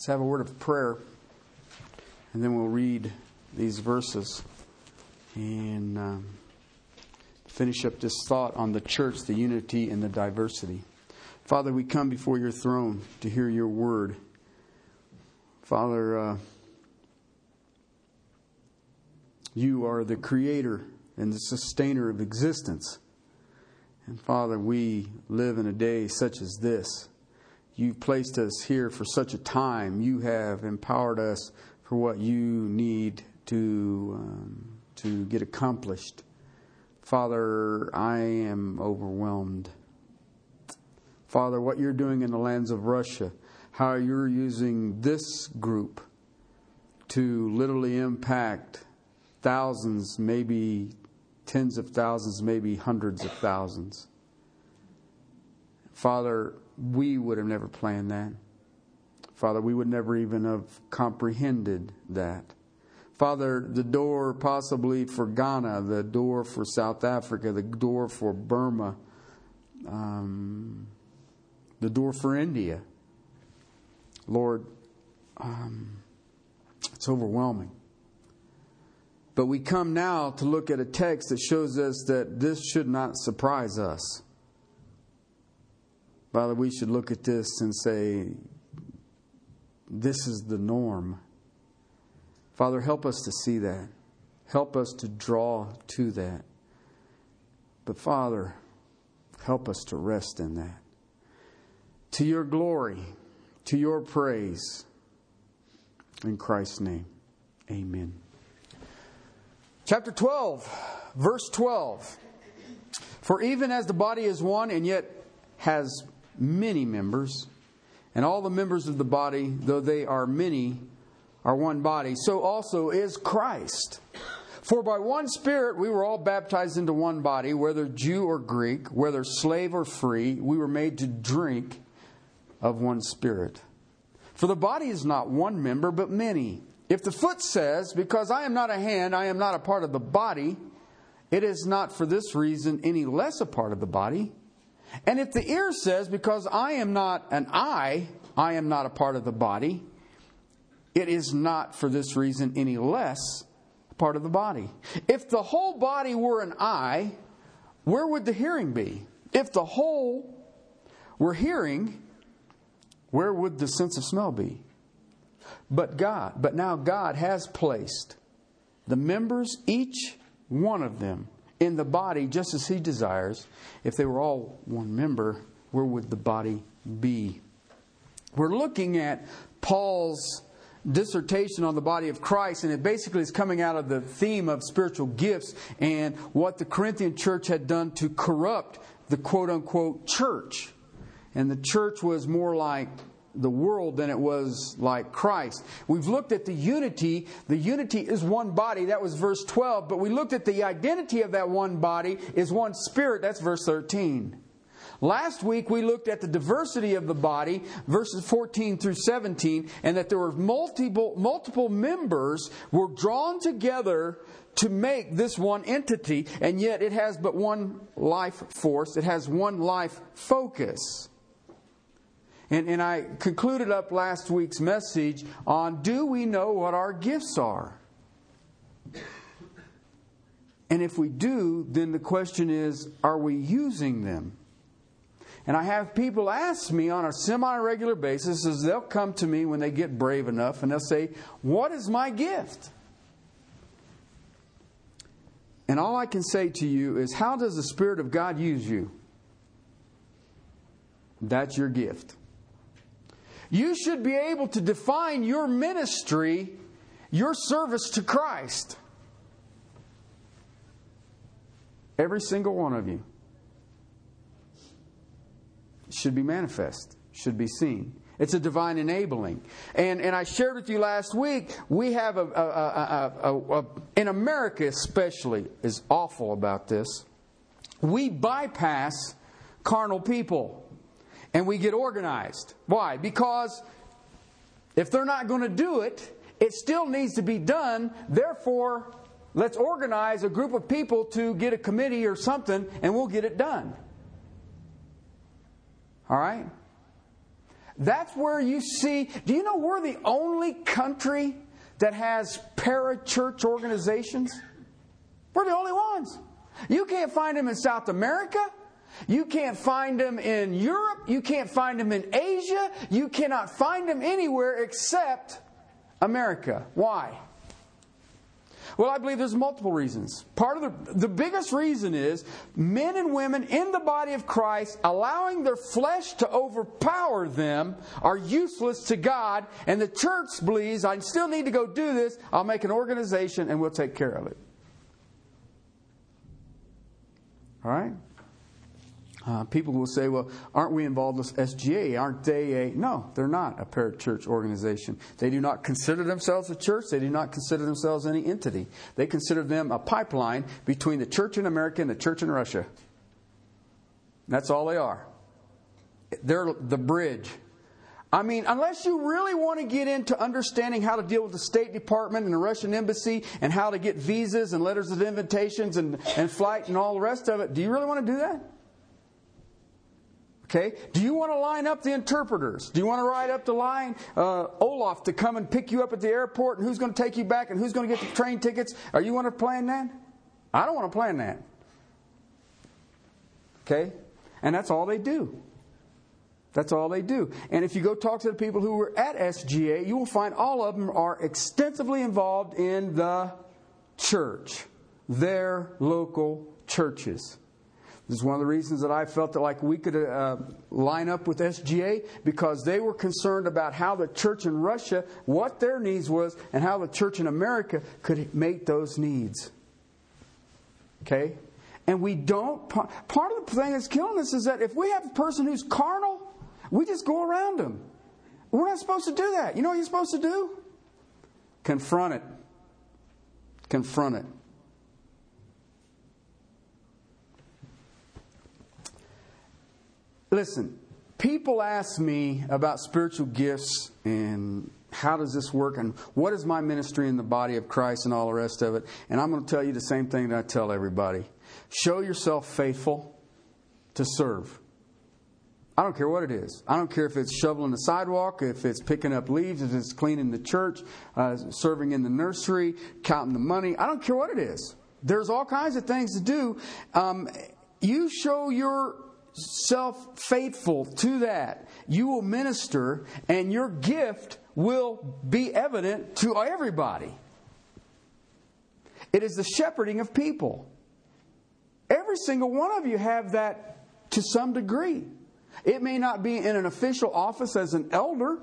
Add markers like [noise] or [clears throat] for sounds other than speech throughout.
Let's have a word of prayer, and then we'll read these verses and um, finish up this thought on the church, the unity, and the diversity. Father, we come before your throne to hear your word. Father, uh, you are the creator and the sustainer of existence. And Father, we live in a day such as this. You've placed us here for such a time. You have empowered us for what you need to, um, to get accomplished. Father, I am overwhelmed. Father, what you're doing in the lands of Russia, how you're using this group to literally impact thousands, maybe tens of thousands, maybe hundreds of thousands. Father, we would have never planned that. Father, we would never even have comprehended that. Father, the door possibly for Ghana, the door for South Africa, the door for Burma, um, the door for India. Lord, um, it's overwhelming. But we come now to look at a text that shows us that this should not surprise us. Father, we should look at this and say, this is the norm. Father, help us to see that. Help us to draw to that. But Father, help us to rest in that. To your glory, to your praise. In Christ's name, amen. Chapter 12, verse 12. For even as the body is one and yet has many members, and all the members of the body, though they are many, are one body, so also is Christ. For by one Spirit we were all baptized into one body, whether Jew or Greek, whether slave or free, we were made to drink of one Spirit. For the body is not one member, but many. If the foot says, Because I am not a hand, I am not a part of the body, it is not for this reason any less a part of the body. And if the ear says, Because I am not an eye, I am not a part of the body, it is not for this reason any less part of the body. If the whole body were an eye, where would the hearing be? If the whole were hearing, where would the sense of smell be? But God, but now God has placed the members, each one of them, in the body just as He desires. If they were all one member, where would the body be? We're looking at Paul's dissertation on the body of Christ, and it basically is coming out of the theme of spiritual gifts and what the Corinthian church had done to corrupt the quote unquote church. And the church was more like the world than it was like Christ. We've looked at the unity. The unity is one body. That was verse 12. But we looked at the identity of that one body is one spirit. That's verse 13. Last week we looked at the diversity of the body, verses 14 through 17, and that there were multiple, multiple members were drawn together to make this one entity, and yet it has but one life force. It has one life focus. And, and I concluded up last week's message on do we know what our gifts are? And if we do, then the question is are we using them? And I have people ask me on a semi regular basis as they'll come to me when they get brave enough and they'll say, What is my gift? And all I can say to you is, How does the Spirit of God use you? That's your gift. You should be able to define your ministry, your service to Christ. Every single one of you should be manifest, should be seen. It's a divine enabling. And, and I shared with you last week, we have a, a, a, a, in America especially, is awful about this. We bypass carnal people and we get organized. Why? Because if they're not going to do it, it still needs to be done. Therefore, let's organize a group of people to get a committee or something, and we'll get it done. All right? That's where you see. Do you know we're the only country that has parachurch organizations? We're the only ones. You can't find them in South America. You can't find them in Europe. You can't find them in Asia. You cannot find them anywhere except America. Why? Well, I believe there's multiple reasons. Part of the, the biggest reason is men and women in the body of Christ allowing their flesh to overpower them are useless to God, and the church believes I still need to go do this. I'll make an organization and we'll take care of it. All right? Uh, people will say, well, aren't we involved with SGA? Aren't they a. No, they're not a parachurch organization. They do not consider themselves a church. They do not consider themselves any entity. They consider them a pipeline between the church in America and the church in Russia. That's all they are. They're the bridge. I mean, unless you really want to get into understanding how to deal with the State Department and the Russian embassy and how to get visas and letters of invitations and, and flight and all the rest of it, do you really want to do that? Okay? Do you want to line up the interpreters? Do you want to ride up the line, uh, Olaf, to come and pick you up at the airport and who's going to take you back and who's going to get the train tickets? Are you want to plan that? I don't want to plan that. Okay? And that's all they do. That's all they do. And if you go talk to the people who were at SGA, you will find all of them are extensively involved in the church, their local churches. This is one of the reasons that I felt that like we could uh, line up with SGA because they were concerned about how the church in Russia, what their needs was, and how the church in America could meet those needs. Okay? And we don't, part of the thing that's killing us is that if we have a person who's carnal, we just go around them. We're not supposed to do that. You know what you're supposed to do? Confront it. Confront it. Listen, people ask me about spiritual gifts and how does this work and what is my ministry in the body of Christ and all the rest of it. And I'm going to tell you the same thing that I tell everybody show yourself faithful to serve. I don't care what it is. I don't care if it's shoveling the sidewalk, if it's picking up leaves, if it's cleaning the church, uh, serving in the nursery, counting the money. I don't care what it is. There's all kinds of things to do. Um, you show your self faithful to that, you will minister and your gift will be evident to everybody. It is the shepherding of people. Every single one of you have that to some degree. It may not be in an official office as an elder,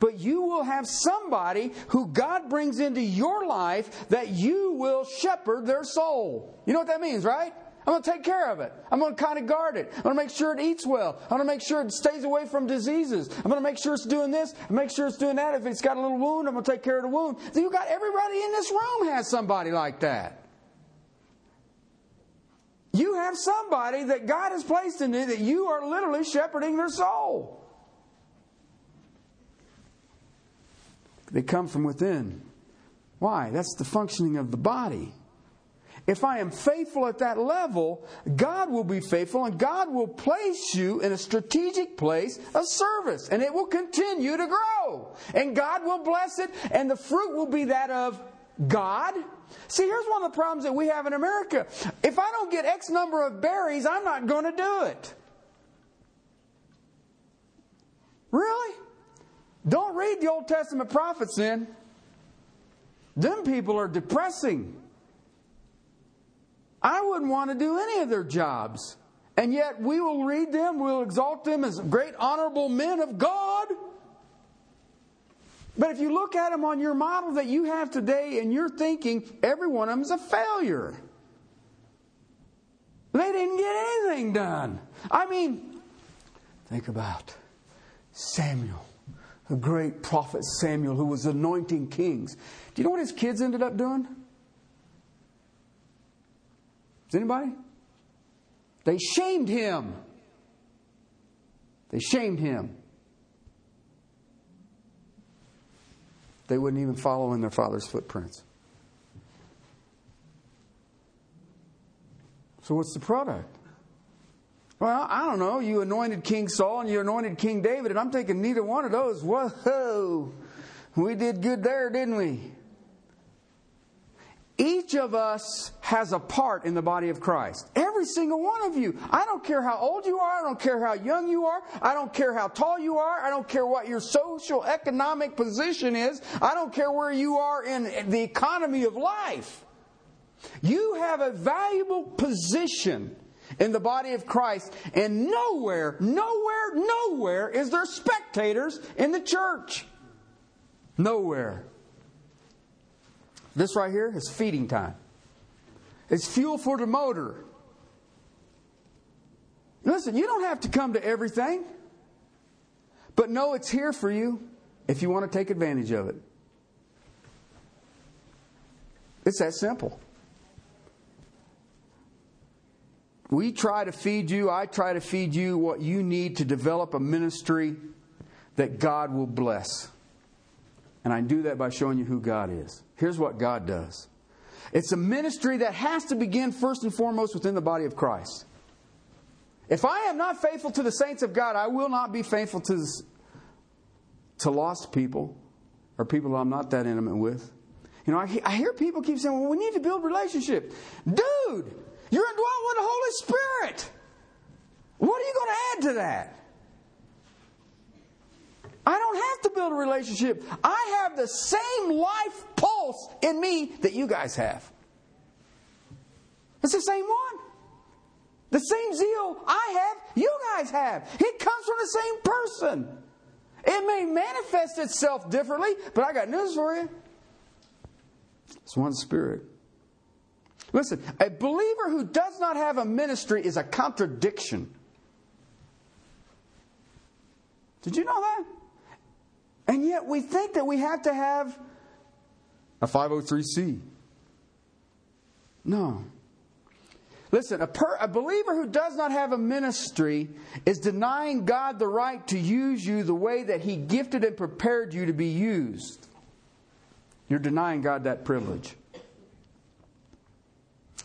but you will have somebody who God brings into your life that you will shepherd their soul. You know what that means, right? I'm going to take care of it. I'm going to kind of guard it. I'm going to make sure it eats well. I'm going to make sure it stays away from diseases. I'm going to make sure it's doing this. Make sure it's doing that. If it's got a little wound, I'm going to take care of the wound. You got everybody in this room has somebody like that. You have somebody that God has placed in you that you are literally shepherding their soul. They come from within. Why? That's the functioning of the body if I am faithful at that level, God will be faithful and God will place you in a strategic place of service and it will continue to grow. And God will bless it and the fruit will be that of God. See, here's one of the problems that we have in America. If I don't get X number of berries, I'm not going to do it. Really? Don't read the Old Testament prophets then. Them people are depressing. I wouldn't want to do any of their jobs. And yet we will read them, we'll exalt them as great honorable men of God. But if you look at them on your model that you have today and you're thinking every one of them is a failure. They didn't get anything done. I mean, think about Samuel, the great prophet Samuel who was anointing kings. Do you know what his kids ended up doing? Does anybody? They shamed him. They shamed him. They wouldn't even follow in their father's footprints. So, what's the product? Well, I don't know. You anointed King Saul and you anointed King David, and I'm thinking neither one of those. Whoa, we did good there, didn't we? Each of us has a part in the body of Christ. Every single one of you. I don't care how old you are. I don't care how young you are. I don't care how tall you are. I don't care what your social economic position is. I don't care where you are in the economy of life. You have a valuable position in the body of Christ, and nowhere, nowhere, nowhere is there spectators in the church. Nowhere. This right here is feeding time. It's fuel for the motor. Listen, you don't have to come to everything, but know it's here for you if you want to take advantage of it. It's that simple. We try to feed you, I try to feed you what you need to develop a ministry that God will bless. And I do that by showing you who God is. Here's what God does it's a ministry that has to begin first and foremost within the body of Christ. If I am not faithful to the saints of God, I will not be faithful to, to lost people or people I'm not that intimate with. You know, I, I hear people keep saying, well, we need to build relationships. Dude, you're indwelt with the Holy Spirit. What are you going to add to that? I don't have to build a relationship. I have the same life pulse in me that you guys have. It's the same one. The same zeal I have, you guys have. It comes from the same person. It may manifest itself differently, but I got news for you. It's one spirit. Listen, a believer who does not have a ministry is a contradiction. Did you know that? And yet we think that we have to have a 503c. No. Listen, a, per, a, believer who does not have a ministry is denying God the right to use you the way that He gifted and prepared you to be used. You're denying God that privilege.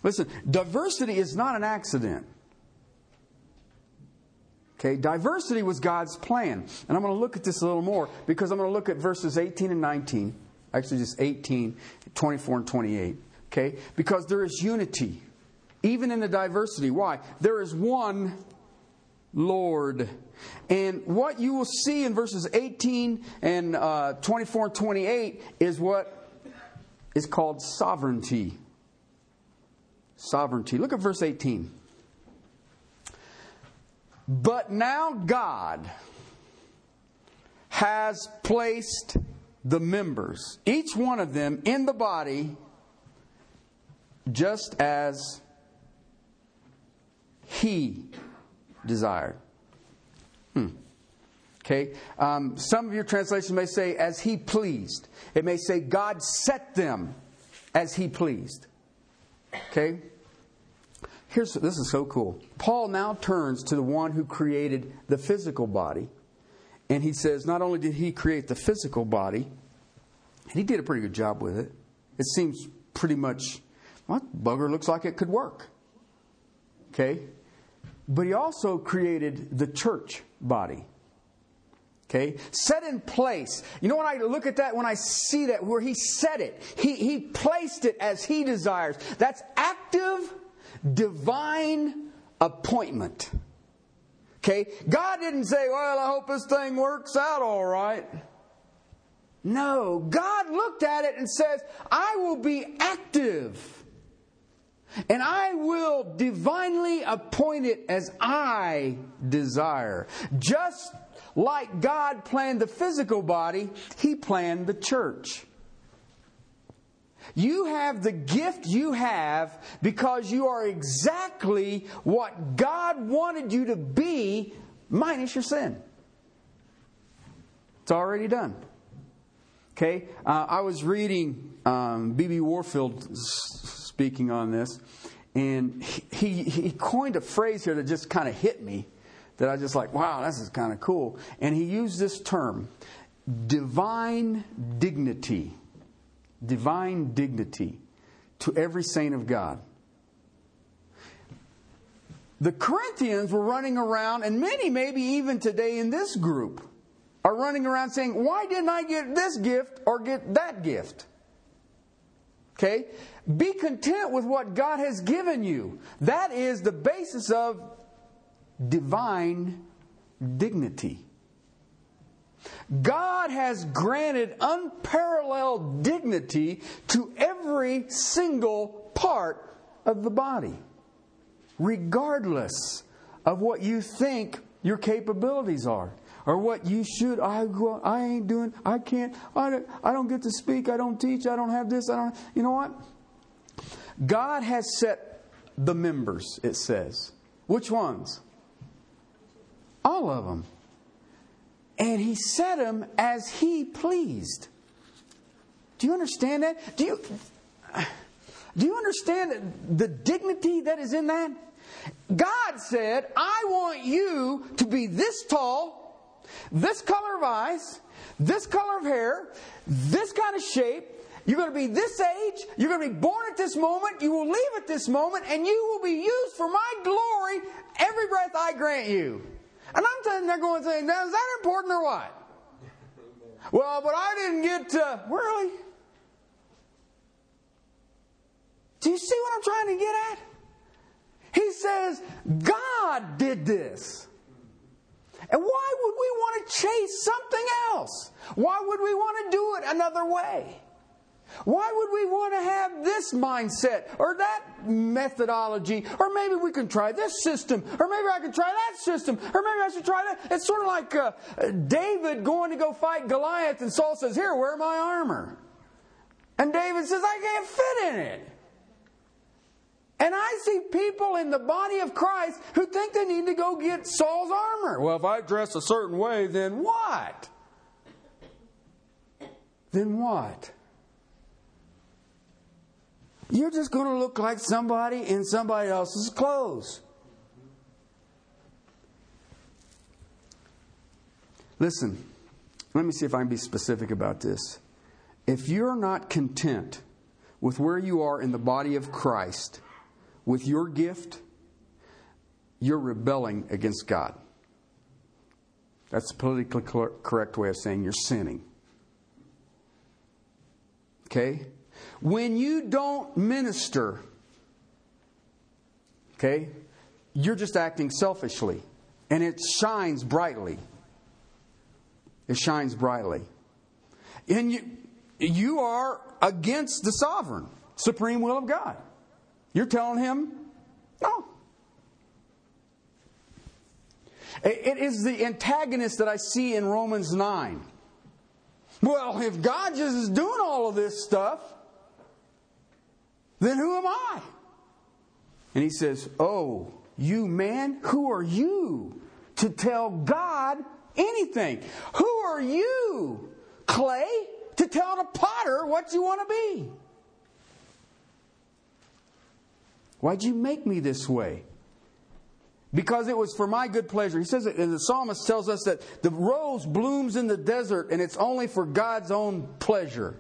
Listen, diversity is not an accident. Okay, diversity was God's plan. And I'm going to look at this a little more because I'm going to look at verses 18 and 19. Actually, just 18, 24, and 28. Okay, because there is unity, even in the diversity. Why? There is one Lord. And what you will see in verses 18 and uh, 24 and 28 is what is called sovereignty sovereignty. Look at verse 18. But now God has placed the members, each one of them, in the body just as He desired. Hmm. Okay? Um, some of your translations may say, as He pleased. It may say, God set them as He pleased. Okay? Here's this is so cool. Paul now turns to the one who created the physical body, and he says, not only did he create the physical body, and he did a pretty good job with it. It seems pretty much, well, bugger looks like it could work. Okay? But he also created the church body. Okay? Set in place. You know when I look at that, when I see that, where he set it, he, he placed it as he desires. That's active divine appointment. Okay? God didn't say, well, I hope this thing works out all right. No, God looked at it and says, I will be active. And I will divinely appoint it as I desire. Just like God planned the physical body, He planned the church. You have the gift you have because you are exactly what God wanted you to be, minus your sin. It's already done. Okay? Uh, I was reading B.B. Um, Warfield speaking on this, and he, he coined a phrase here that just kind of hit me that I just like, wow, this is kind of cool. And he used this term divine dignity divine dignity to every saint of God. the Corinthians were running around, and many, maybe even today in this group, are running around saying, Why didn't I get this gift or get that gift? Okay? Be content with what God has given you. That is the basis of divine dignity. God has granted unparalleled dignity to every single part of the body, regardless of what you think your capabilities are or what you should. I, I ain't doing, I can't, I don't, I don't get to speak, I don't teach, I don't have this, I don't. You know what? God has set the members, it says. Which ones? All of them. And He set them as He pleased. Do you understand that? Do you, do you understand the dignity that is in that? God said, I want you to be this tall, this color of eyes, this color of hair, this kind of shape, you're going to be this age. You're going to be born at this moment. You will leave at this moment, and you will be used for my glory every breath I grant you. And I'm sitting they're going to say, now, is that important or what? Well, but I didn't get to. Really? Do you see what I'm trying to get at? He says, God did this. And why would we want to chase something else? Why would we want to do it another way? Why would we want to have this mindset or that methodology? Or maybe we can try this system, or maybe I can try that system, or maybe I should try that. It's sort of like uh, David going to go fight Goliath, and Saul says, Here, wear my armor. And David says, I can't fit in it. And I see people in the body of Christ who think they need to go get Saul's armor. Well, if I dress a certain way, then what? Then what? You're just going to look like somebody in somebody else's clothes. Listen, let me see if I can be specific about this. If you're not content with where you are in the body of Christ, with your gift, you're rebelling against God. That's the politically correct way of saying you're sinning. Okay? When you don't minister, okay, you're just acting selfishly. And it shines brightly. It shines brightly. And you, you are against the sovereign, supreme will of God. You're telling him, no. It is the antagonist that I see in Romans 9. Well, if God just is doing all of this stuff, then who am I? And he says, Oh, you man, who are you to tell God anything? Who are you, clay, to tell the potter what you want to be? Why'd you make me this way? Because it was for my good pleasure. He says it, and the psalmist tells us that the rose blooms in the desert and it's only for God's own pleasure.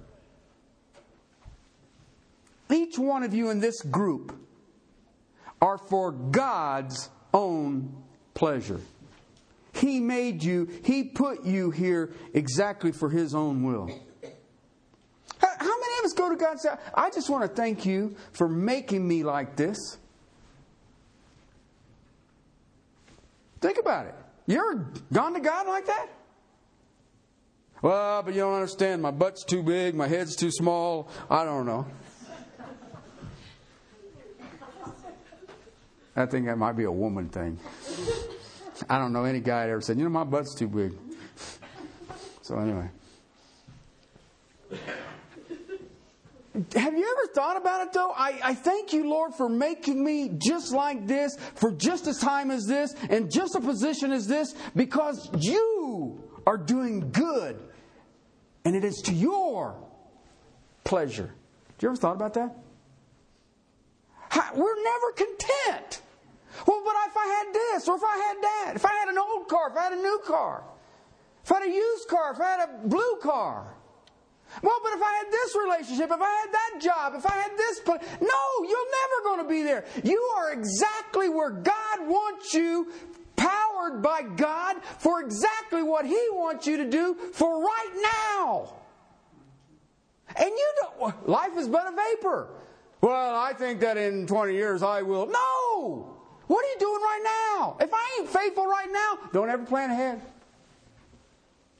Each one of you in this group are for God's own pleasure. He made you, He put you here exactly for His own will. How many of us go to God and say, I just want to thank you for making me like this? Think about it. You ever gone to God like that? Well, but you don't understand. My butt's too big, my head's too small. I don't know. I think that might be a woman thing. I don't know any guy that ever said, you know, my butt's too big. So, anyway. Have you ever thought about it though? I, I thank you, Lord, for making me just like this, for just a time as this, and just a position as this, because you are doing good. And it is to your pleasure. Have you ever thought about that? We're never content. Well, but if I had this, or if I had that, if I had an old car, if I had a new car, if I had a used car, if I had a blue car, Well, but if I had this relationship, if I had that job, if I had this place, no, you're never going to be there. You are exactly where God wants you, powered by God for exactly what He wants you to do for right now. And you don't, life is but a vapor. Well, I think that in 20 years I will. No! What are you doing right now? If I ain't faithful right now, don't ever plan ahead.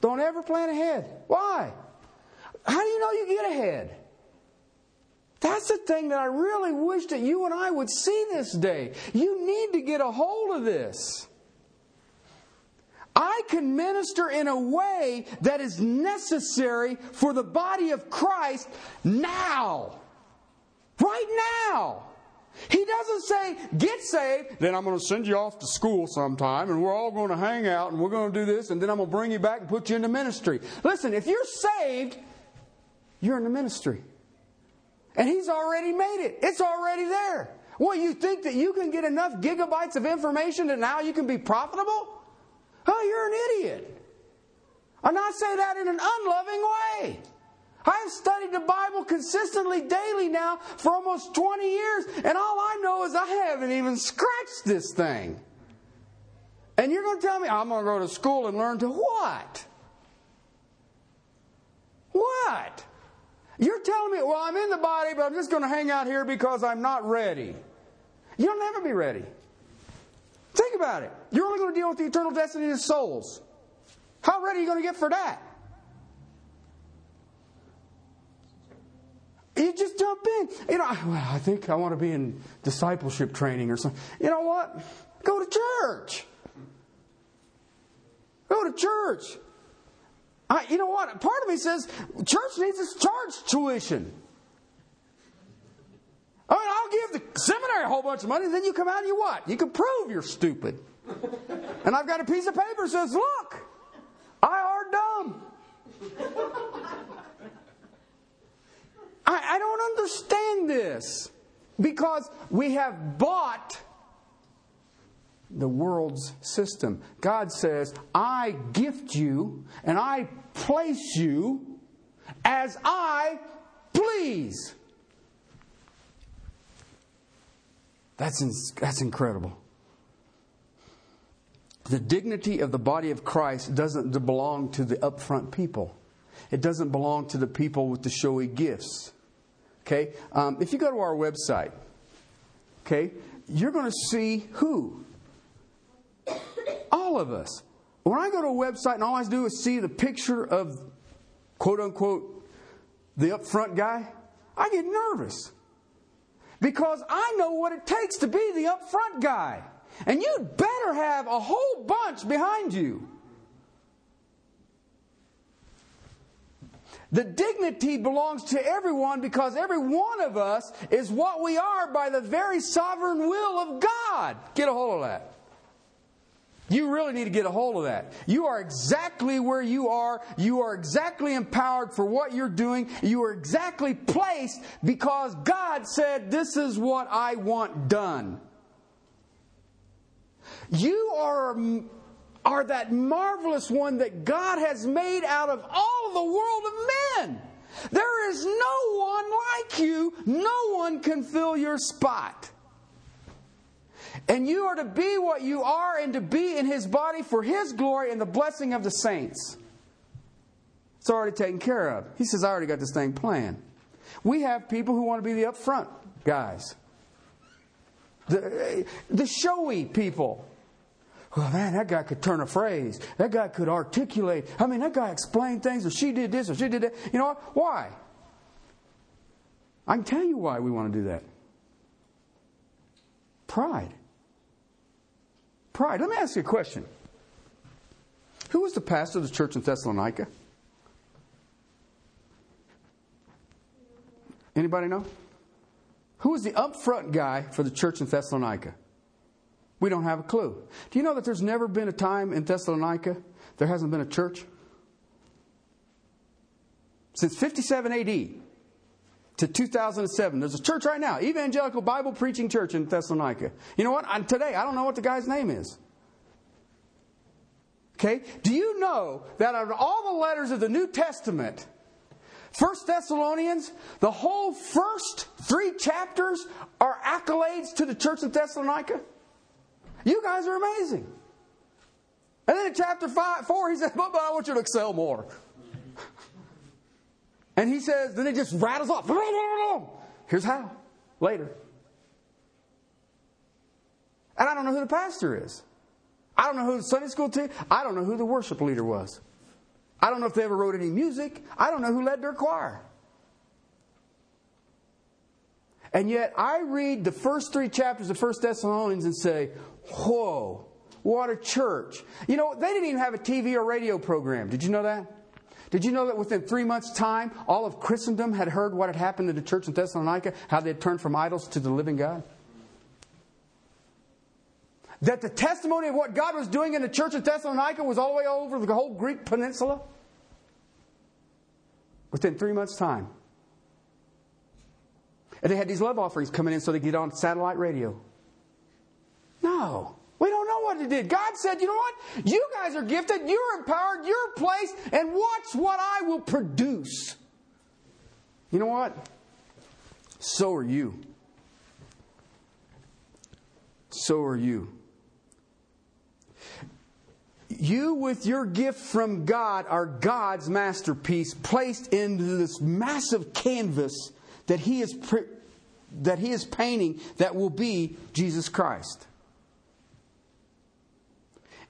Don't ever plan ahead. Why? How do you know you get ahead? That's the thing that I really wish that you and I would see this day. You need to get a hold of this. I can minister in a way that is necessary for the body of Christ now. Right now. He doesn't say, get saved, then I'm going to send you off to school sometime and we're all going to hang out and we're going to do this and then I'm going to bring you back and put you into ministry. Listen, if you're saved, you're in the ministry. And He's already made it, it's already there. Well, you think that you can get enough gigabytes of information that now you can be profitable? Oh, you're an idiot. And I say that in an unloving way. I've studied the Bible consistently daily now for almost 20 years, and all I know is I haven't even scratched this thing. And you're going to tell me I'm going to go to school and learn to what? What? You're telling me, well, I'm in the body, but I'm just going to hang out here because I'm not ready. You'll never be ready. Think about it. You're only going to deal with the eternal destiny of souls. How ready are you going to get for that? You You know, well, I think I want to be in discipleship training or something. You know what? Go to church. Go to church. I, you know what? Part of me says church needs to charge tuition. I mean, I'll give the seminary a whole bunch of money, then you come out and you what? You can prove you're stupid. and I've got a piece of paper that says, look, I are dumb. I, I don't understand this because we have bought the world's system. God says, I gift you and I place you as I please. That's, in, that's incredible. The dignity of the body of Christ doesn't belong to the upfront people. It doesn't belong to the people with the showy gifts. Okay? Um, if you go to our website, okay, you're going to see who? All of us. When I go to a website and all I do is see the picture of quote unquote the upfront guy, I get nervous. Because I know what it takes to be the upfront guy. And you'd better have a whole bunch behind you. The dignity belongs to everyone because every one of us is what we are by the very sovereign will of God. Get a hold of that. You really need to get a hold of that. You are exactly where you are. You are exactly empowered for what you're doing. You are exactly placed because God said, This is what I want done. You are are that marvelous one that God has made out of all the world of men. There is no one like you. No one can fill your spot. And you are to be what you are and to be in His body for His glory and the blessing of the saints. It's already taken care of. He says, I already got this thing planned. We have people who want to be the upfront guys, the, the showy people well, man, that guy could turn a phrase. That guy could articulate. I mean, that guy explained things, or she did this, or she did that. You know what? Why? I can tell you why we want to do that. Pride. Pride. Let me ask you a question. Who was the pastor of the church in Thessalonica? Anybody know? Who was the upfront guy for the church in Thessalonica? We don't have a clue. Do you know that there's never been a time in Thessalonica there hasn't been a church? Since 57 AD to 2007, there's a church right now, Evangelical Bible Preaching Church in Thessalonica. You know what? I, today, I don't know what the guy's name is. Okay? Do you know that out of all the letters of the New Testament, First Thessalonians, the whole first three chapters are accolades to the church of Thessalonica. You guys are amazing. And then in chapter five, 4, he says, but, but I want you to excel more. And he says, then it just rattles off. Here's how. Later. And I don't know who the pastor is. I don't know who the Sunday school teacher. I don't know who the worship leader was. I don't know if they ever wrote any music. I don't know who led their choir. And yet I read the first three chapters of First Thessalonians and say, whoa, what a church. You know, they didn't even have a TV or radio program. Did you know that? Did you know that within three months' time, all of Christendom had heard what had happened to the church in Thessalonica, how they had turned from idols to the living God? That the testimony of what God was doing in the church in Thessalonica was all the way over the whole Greek peninsula? Within three months' time. And they had these love offerings coming in so they could get on satellite radio. No. We don't know what it did. God said, you know what? You guys are gifted, you're empowered, you're placed, and watch what I will produce. You know what? So are you. So are you. You, with your gift from God, are God's masterpiece placed into this massive canvas that He is, that he is painting that will be Jesus Christ.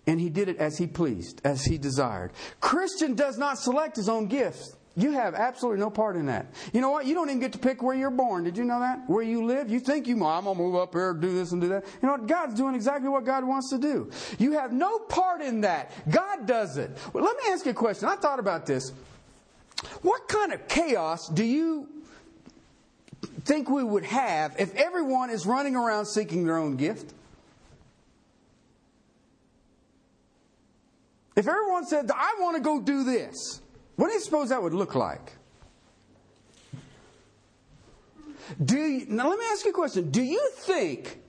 And he did it as he pleased, as he desired. Christian does not select his own gifts. You have absolutely no part in that. You know what? You don't even get to pick where you're born. Did you know that? Where you live? You think you, I'm going to move up here, do this and do that. You know what? God's doing exactly what God wants to do. You have no part in that. God does it. Well, let me ask you a question. I thought about this. What kind of chaos do you think we would have if everyone is running around seeking their own gift? If everyone said, I want to go do this, what do you suppose that would look like? Do you, now let me ask you a question. Do you think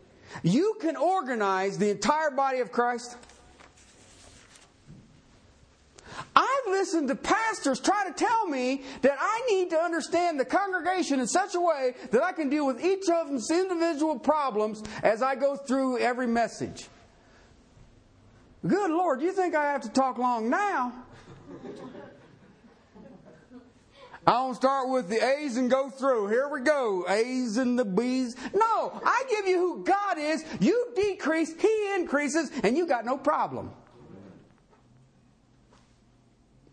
you can organize the entire body of Christ? I've listened to pastors try to tell me that I need to understand the congregation in such a way that I can deal with each of them's individual problems as I go through every message. Good Lord, you think I have to talk long now? I don't start with the A's and go through. Here we go. A's and the B's. No, I give you who God is. You decrease, He increases, and you got no problem.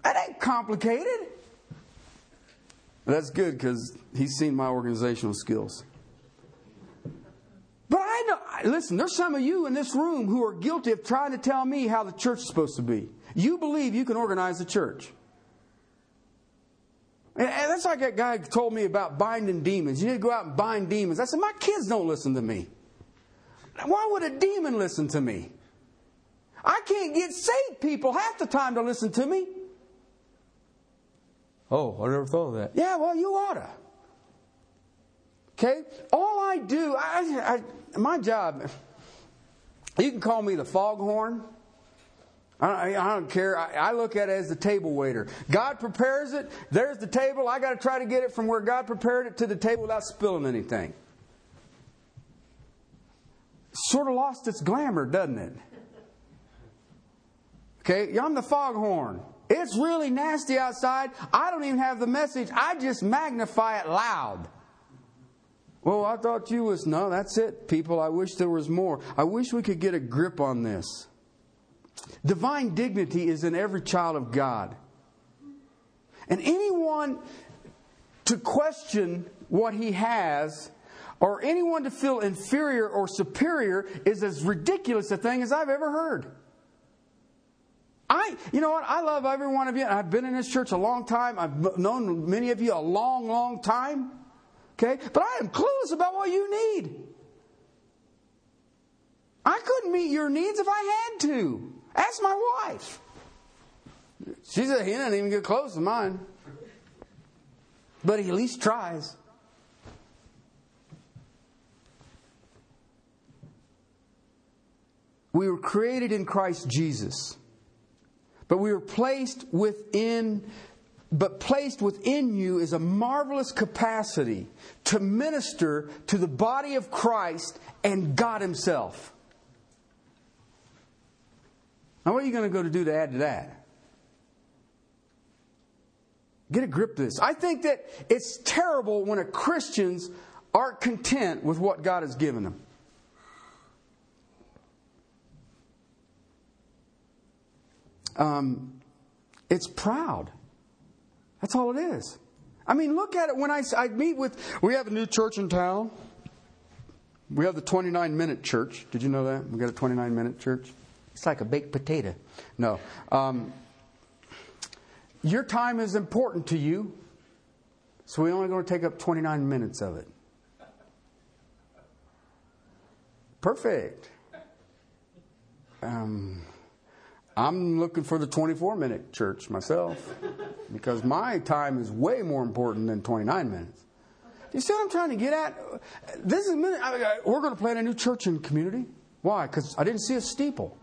That ain't complicated. That's good because He's seen my organizational skills. But I know, listen, there's some of you in this room who are guilty of trying to tell me how the church is supposed to be. You believe you can organize the church. And that's like that guy told me about binding demons. You need to go out and bind demons. I said, My kids don't listen to me. Why would a demon listen to me? I can't get saved people half the time to listen to me. Oh, I never thought of that. Yeah, well, you oughta. Okay? All I do, I, I, my job, you can call me the foghorn. I, I don't care. I, I, look at it as the table waiter. God prepares it. There's the table. I got to try to get it from where God prepared it to the table without spilling anything. Sort of lost its glamour, doesn't it? Okay, I'm the foghorn. It's really nasty outside. I don't even have the message. I just magnify it loud. Well, I thought you was. No, that's it, people. I wish there was more. I wish we could get a grip on this. Divine dignity is in every child of God. And anyone to question what he has or anyone to feel inferior or superior is as ridiculous a thing as I've ever heard. I, you know what? I love every one of you. I've been in this church a long time. I've known many of you a long, long time. Okay? But I am clueless about what you need. I couldn't meet your needs if I had to. Ask my wife. She said he didn't even get close to mine. But he at least tries. We were created in Christ Jesus, but we were placed within but placed within you is a marvelous capacity to minister to the body of Christ and God Himself. Now, what are you going to go to do to add to that? Get a grip of this. I think that it's terrible when a Christians aren't content with what God has given them. Um, it's proud. That's all it is. I mean, look at it when I, I meet with, we have a new church in town. We have the 29 minute church. Did you know that? We got a 29 minute church. It's like a baked potato. No. Um, your time is important to you, so we're only going to take up 29 minutes of it. Perfect. Um, I'm looking for the 24 minute church myself because my time is way more important than 29 minutes. You see what I'm trying to get at? This is we're going to plant a new church in community. Why? Because I didn't see a steeple.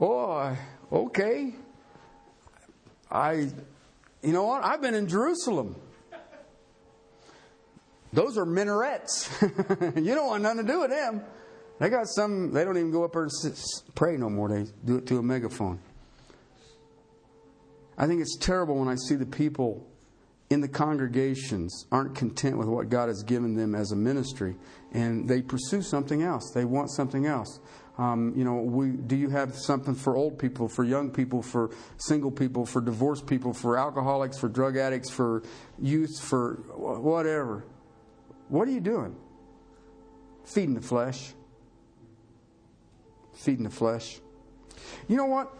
Oh, okay. I, you know what? I've been in Jerusalem. Those are minarets. [laughs] you don't want nothing to do with them. They got some, they don't even go up there and pray no more. They do it through a megaphone. I think it's terrible when I see the people in the congregations aren't content with what God has given them as a ministry and they pursue something else. They want something else. Um, you know, we, do you have something for old people, for young people, for single people, for divorced people, for alcoholics, for drug addicts, for youth, for whatever? What are you doing? Feeding the flesh feeding the flesh. You know what?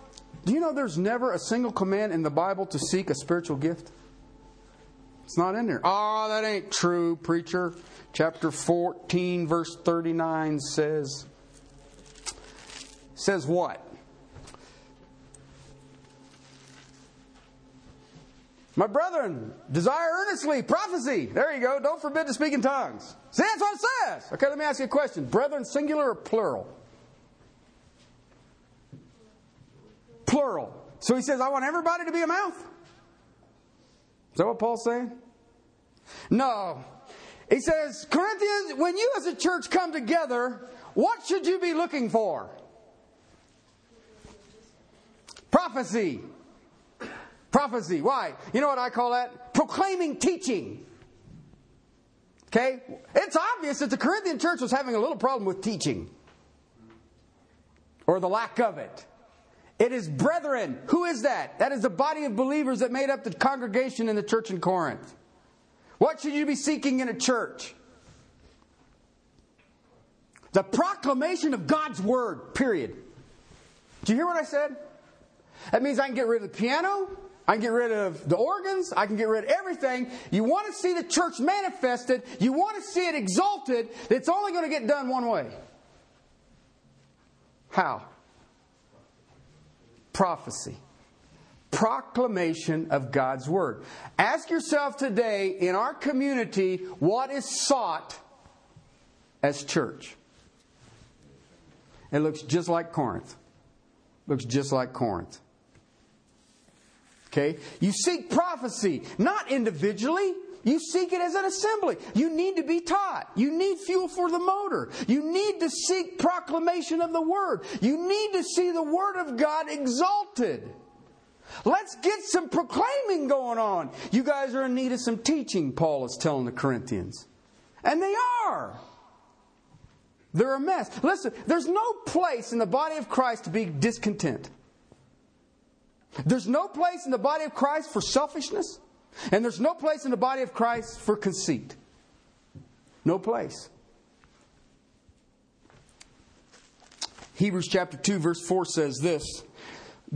Do you know there's never a single command in the Bible to seek a spiritual gift? It's not in there. Oh, that ain't true, preacher. Chapter 14, verse 39 says, says what? My brethren, desire earnestly prophecy. There you go. Don't forbid to speak in tongues. See, that's what it says. Okay, let me ask you a question. Brethren, singular or plural? Plural. So he says, I want everybody to be a mouth. Is that what Paul's saying? No. He says, Corinthians, when you as a church come together, what should you be looking for? Prophecy. Prophecy. Why? You know what I call that? Proclaiming teaching. Okay? It's obvious that the Corinthian church was having a little problem with teaching, or the lack of it. It is brethren. Who is that? That is the body of believers that made up the congregation in the church in Corinth. What should you be seeking in a church? The proclamation of God's word, period. Do you hear what I said? That means I can get rid of the piano, I can get rid of the organs, I can get rid of everything. You want to see the church manifested, you want to see it exalted, it's only going to get done one way. How? Prophecy, proclamation of God's word. Ask yourself today in our community what is sought as church. It looks just like Corinth. Looks just like Corinth. Okay? You seek prophecy, not individually. You seek it as an assembly. You need to be taught. You need fuel for the motor. You need to seek proclamation of the Word. You need to see the Word of God exalted. Let's get some proclaiming going on. You guys are in need of some teaching, Paul is telling the Corinthians. And they are. They're a mess. Listen, there's no place in the body of Christ to be discontent. There's no place in the body of Christ for selfishness. And there's no place in the body of Christ for conceit. No place. Hebrews chapter 2, verse 4 says this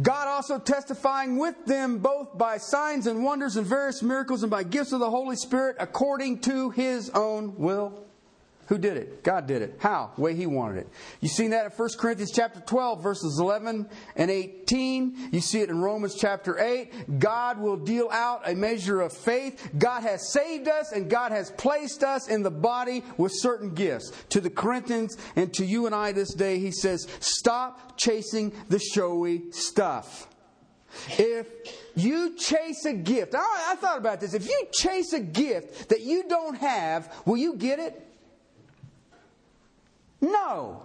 God also testifying with them both by signs and wonders and various miracles and by gifts of the Holy Spirit according to his own will. Who did it? God did it. How? The way He wanted it. You seen that in 1 Corinthians chapter 12, verses 11 and 18. You see it in Romans chapter 8. God will deal out a measure of faith. God has saved us and God has placed us in the body with certain gifts. To the Corinthians and to you and I this day, He says, stop chasing the showy stuff. If you chase a gift, I, I thought about this. If you chase a gift that you don't have, will you get it? No.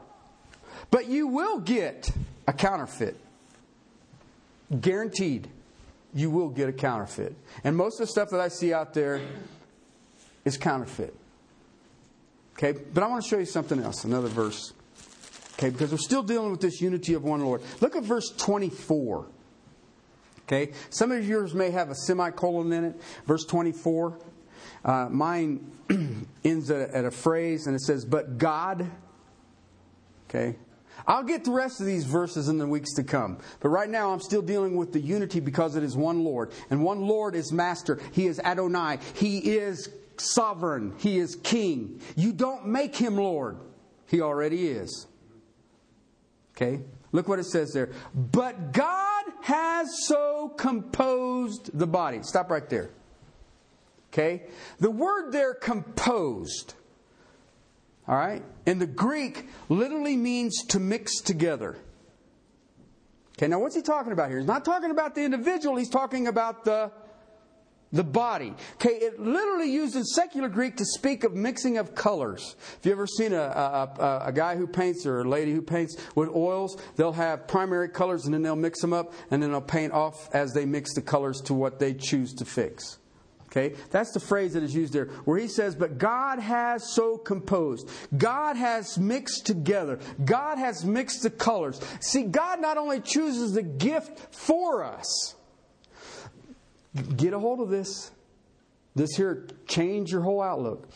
But you will get a counterfeit. Guaranteed. You will get a counterfeit. And most of the stuff that I see out there is counterfeit. Okay, but I want to show you something else, another verse. Okay, because we're still dealing with this unity of one Lord. Look at verse 24. Okay, some of yours may have a semicolon in it. Verse 24. Uh, mine [clears throat] ends at, at a phrase and it says, But God. Okay, I'll get the rest of these verses in the weeks to come. But right now, I'm still dealing with the unity because it is one Lord. And one Lord is Master. He is Adonai. He is sovereign. He is king. You don't make him Lord, he already is. Okay? Look what it says there. But God has so composed the body. Stop right there. Okay? The word there, composed, all right, in the Greek literally means to mix together. Okay, now what's he talking about here? He's not talking about the individual, he's talking about the the body. Okay, it literally uses secular Greek to speak of mixing of colors. If you ever seen a, a, a, guy who paints or a lady who paints with oils, they'll have primary colors and then they'll mix them up and then they'll paint off as they mix the colors to what they choose to fix. Okay, that's the phrase that is used there, where he says, But God has so composed. God has mixed together. God has mixed the colors. See, God not only chooses the gift for us, Get a hold of this. This here change your whole outlook.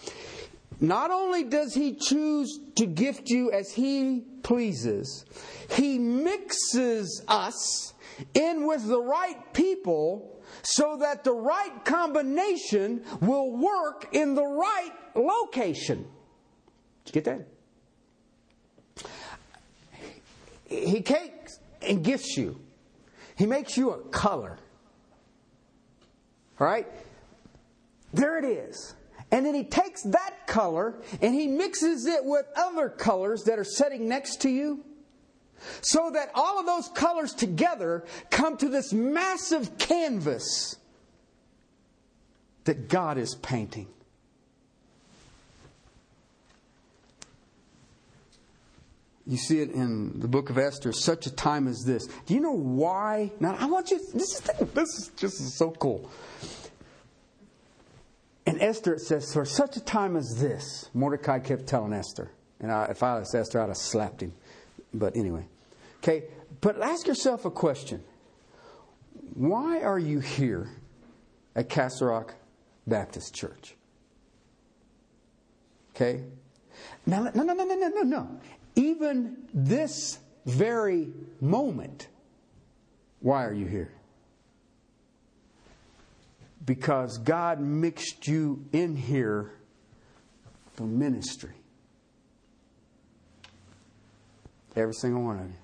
Not only does he choose to gift you as he pleases, he mixes us in with the right people so that the right combination will work in the right location. Did you get that? He takes and gifts you. He makes you a color. All right? There it is. And then he takes that color and he mixes it with other colors that are sitting next to you. So that all of those colors together come to this massive canvas that God is painting. You see it in the book of Esther, such a time as this. Do you know why? Now, I want you, this is, this is just so cool. In Esther, it says, For such a time as this, Mordecai kept telling Esther. And I, if I was Esther, I'd have slapped him. But anyway. Okay, but ask yourself a question Why are you here at Castle Rock Baptist Church? Okay? Now, no, no, no, no, no, no, no. Even this very moment, why are you here? Because God mixed you in here for ministry. Every single one of you.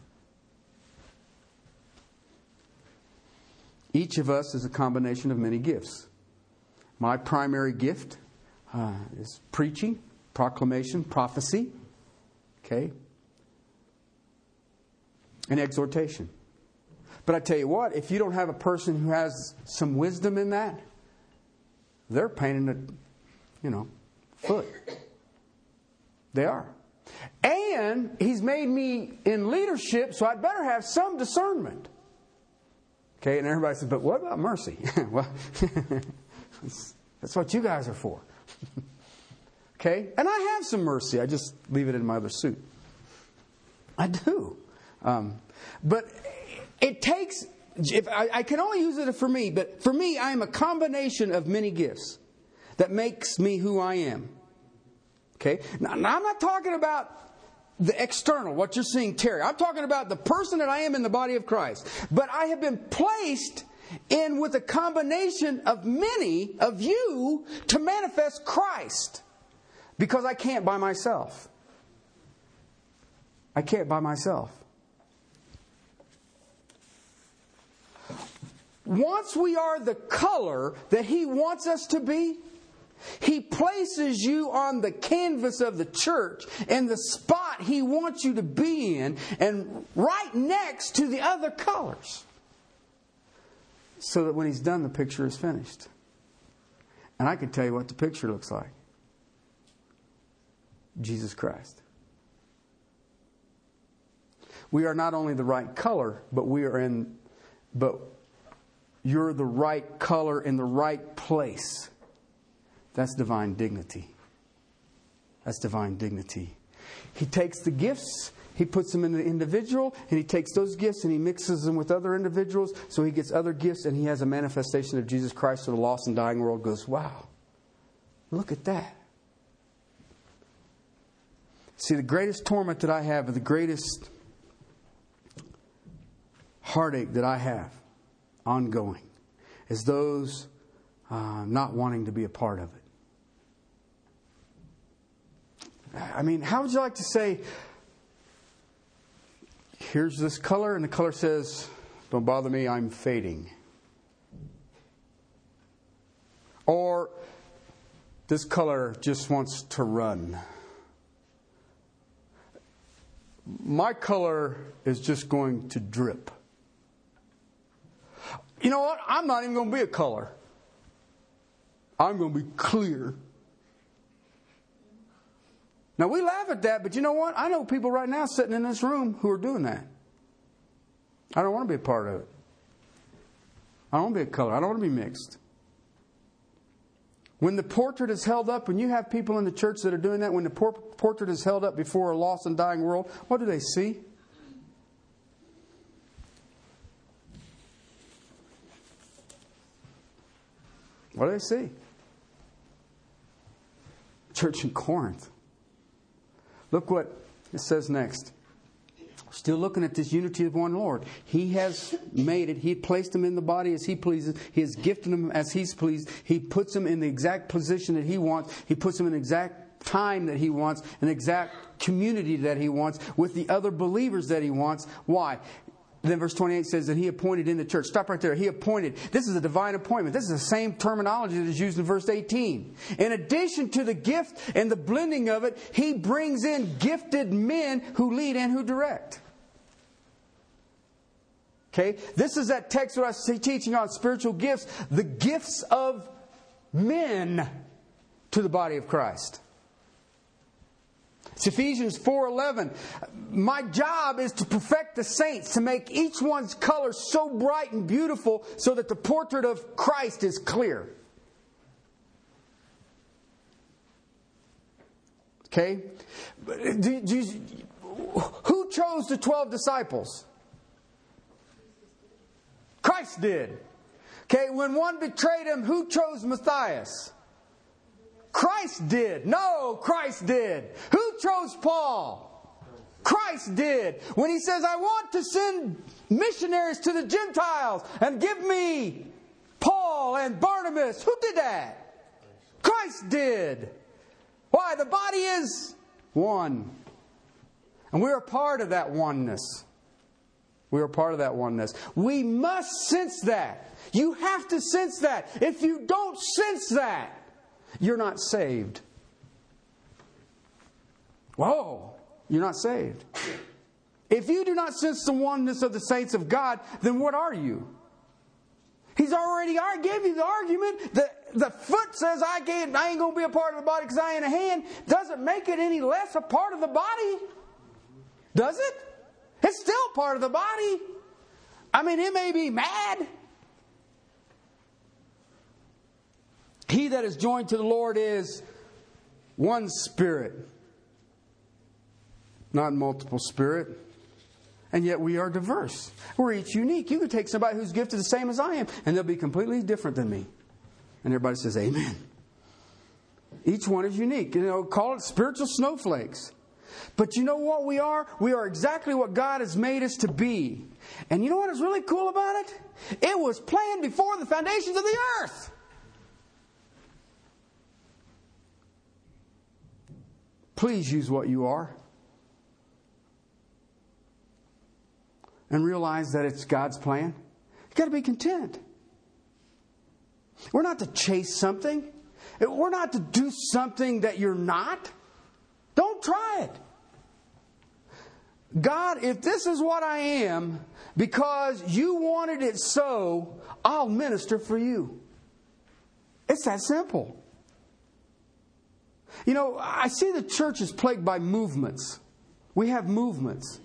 Each of us is a combination of many gifts. My primary gift uh, is preaching, proclamation, prophecy. Okay? And exhortation. But I tell you what, if you don't have a person who has some wisdom in that, they're painting a, you know, foot. They are. And he's made me in leadership, so I'd better have some discernment. Okay, and everybody says, but what about mercy? [laughs] well, [laughs] that's what you guys are for. [laughs] Okay? And I have some mercy. I just leave it in my other suit. I do. Um, but it takes, if I, I can only use it for me, but for me, I am a combination of many gifts that makes me who I am. Okay? Now, now I'm not talking about the external, what you're seeing, Terry. I'm talking about the person that I am in the body of Christ. But I have been placed in with a combination of many of you to manifest Christ. Because I can't by myself. I can't by myself. Once we are the color that He wants us to be, He places you on the canvas of the church in the spot He wants you to be in and right next to the other colors. so that when he's done, the picture is finished. And I can tell you what the picture looks like Jesus Christ. We are not only the right color, but we are in, but you're the right color in the right place. That's divine dignity. That's divine dignity. He takes the gifts, he puts them in the individual, and he takes those gifts and he mixes them with other individuals, so he gets other gifts and he has a manifestation of Jesus Christ to the lost and dying world goes, wow, look at that. See, the greatest torment that I have, the greatest heartache that I have ongoing is those uh, not wanting to be a part of it. I mean, how would you like to say, here's this color, and the color says, don't bother me, I'm fading? Or this color just wants to run. My color is just going to drip. You know what? I'm not even going to be a color. I'm going to be clear. Now, we laugh at that, but you know what? I know people right now sitting in this room who are doing that. I don't want to be a part of it. I don't want to be a color. I don't want to be mixed. When the portrait is held up, when you have people in the church that are doing that, when the por- portrait is held up before a lost and dying world, what do they see? What do they see? Church in Corinth. Look what it says next. Still looking at this unity of one Lord. He has made it. He placed them in the body as He pleases. He has gifted them as He's pleased. He puts them in the exact position that He wants. He puts them in the exact time that He wants, an exact community that He wants, with the other believers that He wants. Why? Then verse 28 says that he appointed in the church. Stop right there. He appointed. This is a divine appointment. This is the same terminology that is used in verse 18. In addition to the gift and the blending of it, he brings in gifted men who lead and who direct. Okay? This is that text that I was teaching on spiritual gifts, the gifts of men to the body of Christ. It's Ephesians 4:11. My job is to perfect the saints, to make each one's color so bright and beautiful so that the portrait of Christ is clear. Okay? Do, do, who chose the 12 disciples? Christ did. Okay, when one betrayed him, who chose Matthias? Christ did. No, Christ did. Who chose Paul? Christ did. When he says, I want to send missionaries to the Gentiles and give me Paul and Barnabas, who did that? Christ did. Why? The body is one. And we're part of that oneness. We are part of that oneness. We must sense that. You have to sense that. If you don't sense that, you're not saved. Whoa, you're not saved. If you do not sense the oneness of the saints of God, then what are you? He's already I gave you the argument. The, the foot says I, can't, I ain't going to be a part of the body because I ain't a hand. Doesn't make it any less a part of the body. Does it? It's still part of the body. I mean, it may be mad. He that is joined to the Lord is one spirit, not multiple spirit. And yet we are diverse. We're each unique. You could take somebody who's gifted the same as I am, and they'll be completely different than me. And everybody says, Amen. Each one is unique. You know, call it spiritual snowflakes. But you know what we are? We are exactly what God has made us to be. And you know what is really cool about it? It was planned before the foundations of the earth. Please use what you are. And realize that it's God's plan. You've got to be content. We're not to chase something. We're not to do something that you're not. Don't try it. God, if this is what I am, because you wanted it so, I'll minister for you. It's that simple. You know, I see the church is plagued by movements. We have movements.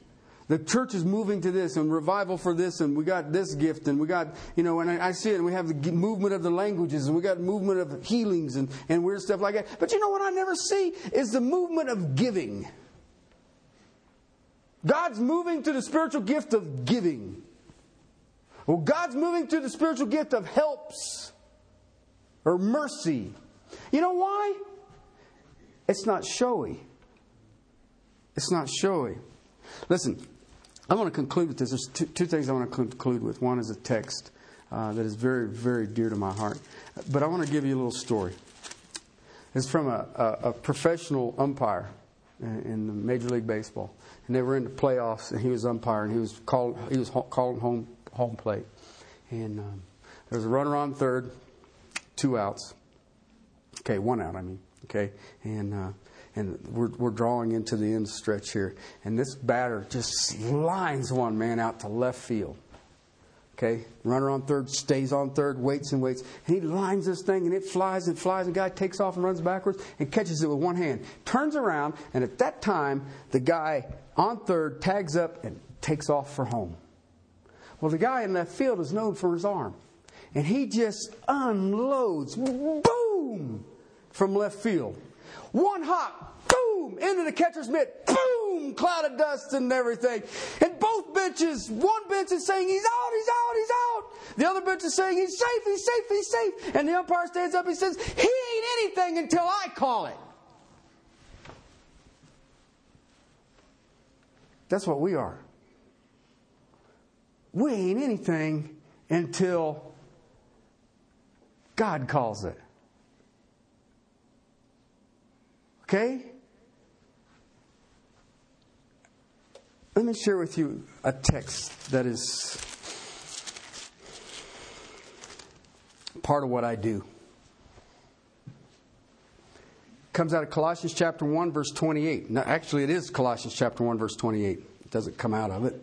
The church is moving to this and revival for this, and we got this gift, and we got, you know, and I, I see it, and we have the movement of the languages, and we got movement of healings and, and weird stuff like that. But you know what I never see is the movement of giving. God's moving to the spiritual gift of giving. Well, God's moving to the spiritual gift of helps or mercy. You know why? It's not showy. It's not showy. Listen, I want to conclude with this. There's two, two things I want to conclude with. One is a text uh, that is very, very dear to my heart. But I want to give you a little story. It's from a, a, a professional umpire in Major League Baseball, and they were in the playoffs, and he was umpire, and he was called he was calling home home plate, and um, there was a runner on third, two outs. Okay, one out, I mean. Okay, and uh, and we're, we're drawing into the end stretch here. And this batter just lines one man out to left field. Okay, runner on third stays on third, waits and waits. And he lines this thing and it flies and flies. And guy takes off and runs backwards and catches it with one hand. Turns around, and at that time, the guy on third tags up and takes off for home. Well, the guy in left field is known for his arm. And he just unloads, boom, from left field. One hop, boom, into the catcher's mitt, boom, cloud of dust and everything. And both benches, one bench is saying he's out, he's out, he's out. The other bench is saying he's safe, he's safe, he's safe. And the umpire stands up and says, he ain't anything until I call it. That's what we are. We ain't anything until God calls it. Okay? Let me share with you a text that is part of what I do. comes out of Colossians chapter 1 verse 28. Now actually it is Colossians chapter 1 verse 28. It doesn't come out of it.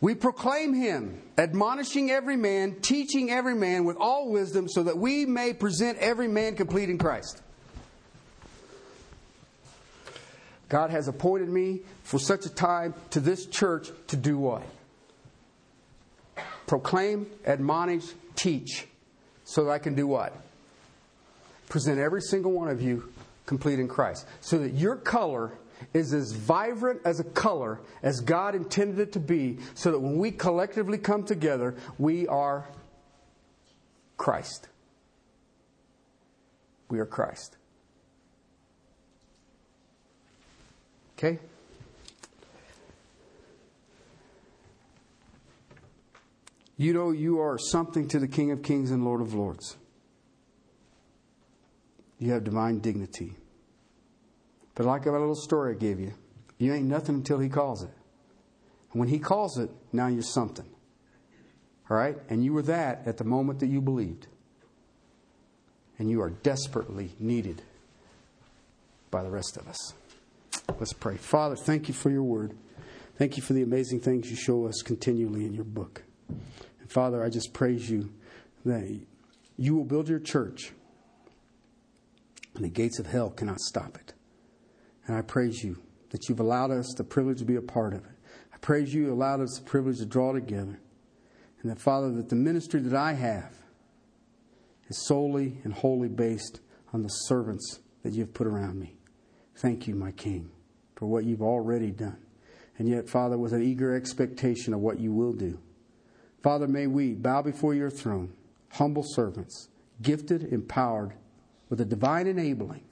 We proclaim him, admonishing every man, teaching every man with all wisdom so that we may present every man complete in Christ. God has appointed me for such a time to this church to do what? Proclaim, admonish, teach, so that I can do what? Present every single one of you complete in Christ. So that your color is as vibrant as a color as God intended it to be, so that when we collectively come together, we are Christ. We are Christ. Okay? You know you are something to the King of Kings and Lord of Lords. You have divine dignity. But like that little story I gave you, you ain't nothing until he calls it. And when he calls it, now you're something. All right? And you were that at the moment that you believed. And you are desperately needed by the rest of us. Let's pray. Father, thank you for your word. Thank you for the amazing things you show us continually in your book. And Father, I just praise you that you will build your church, and the gates of hell cannot stop it. And I praise you that you've allowed us the privilege to be a part of it. I praise you allowed us the privilege to draw together. And that, Father, that the ministry that I have is solely and wholly based on the servants that you've put around me. Thank you, my King, for what you've already done. And yet, Father, with an eager expectation of what you will do. Father, may we bow before your throne, humble servants, gifted, empowered with a divine enabling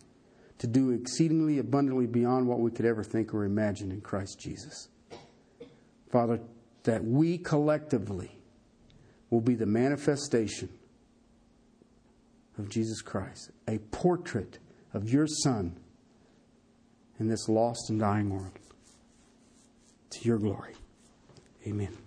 to do exceedingly abundantly beyond what we could ever think or imagine in Christ Jesus. Father, that we collectively will be the manifestation of Jesus Christ, a portrait of your Son in this lost and dying world. To your glory. Amen.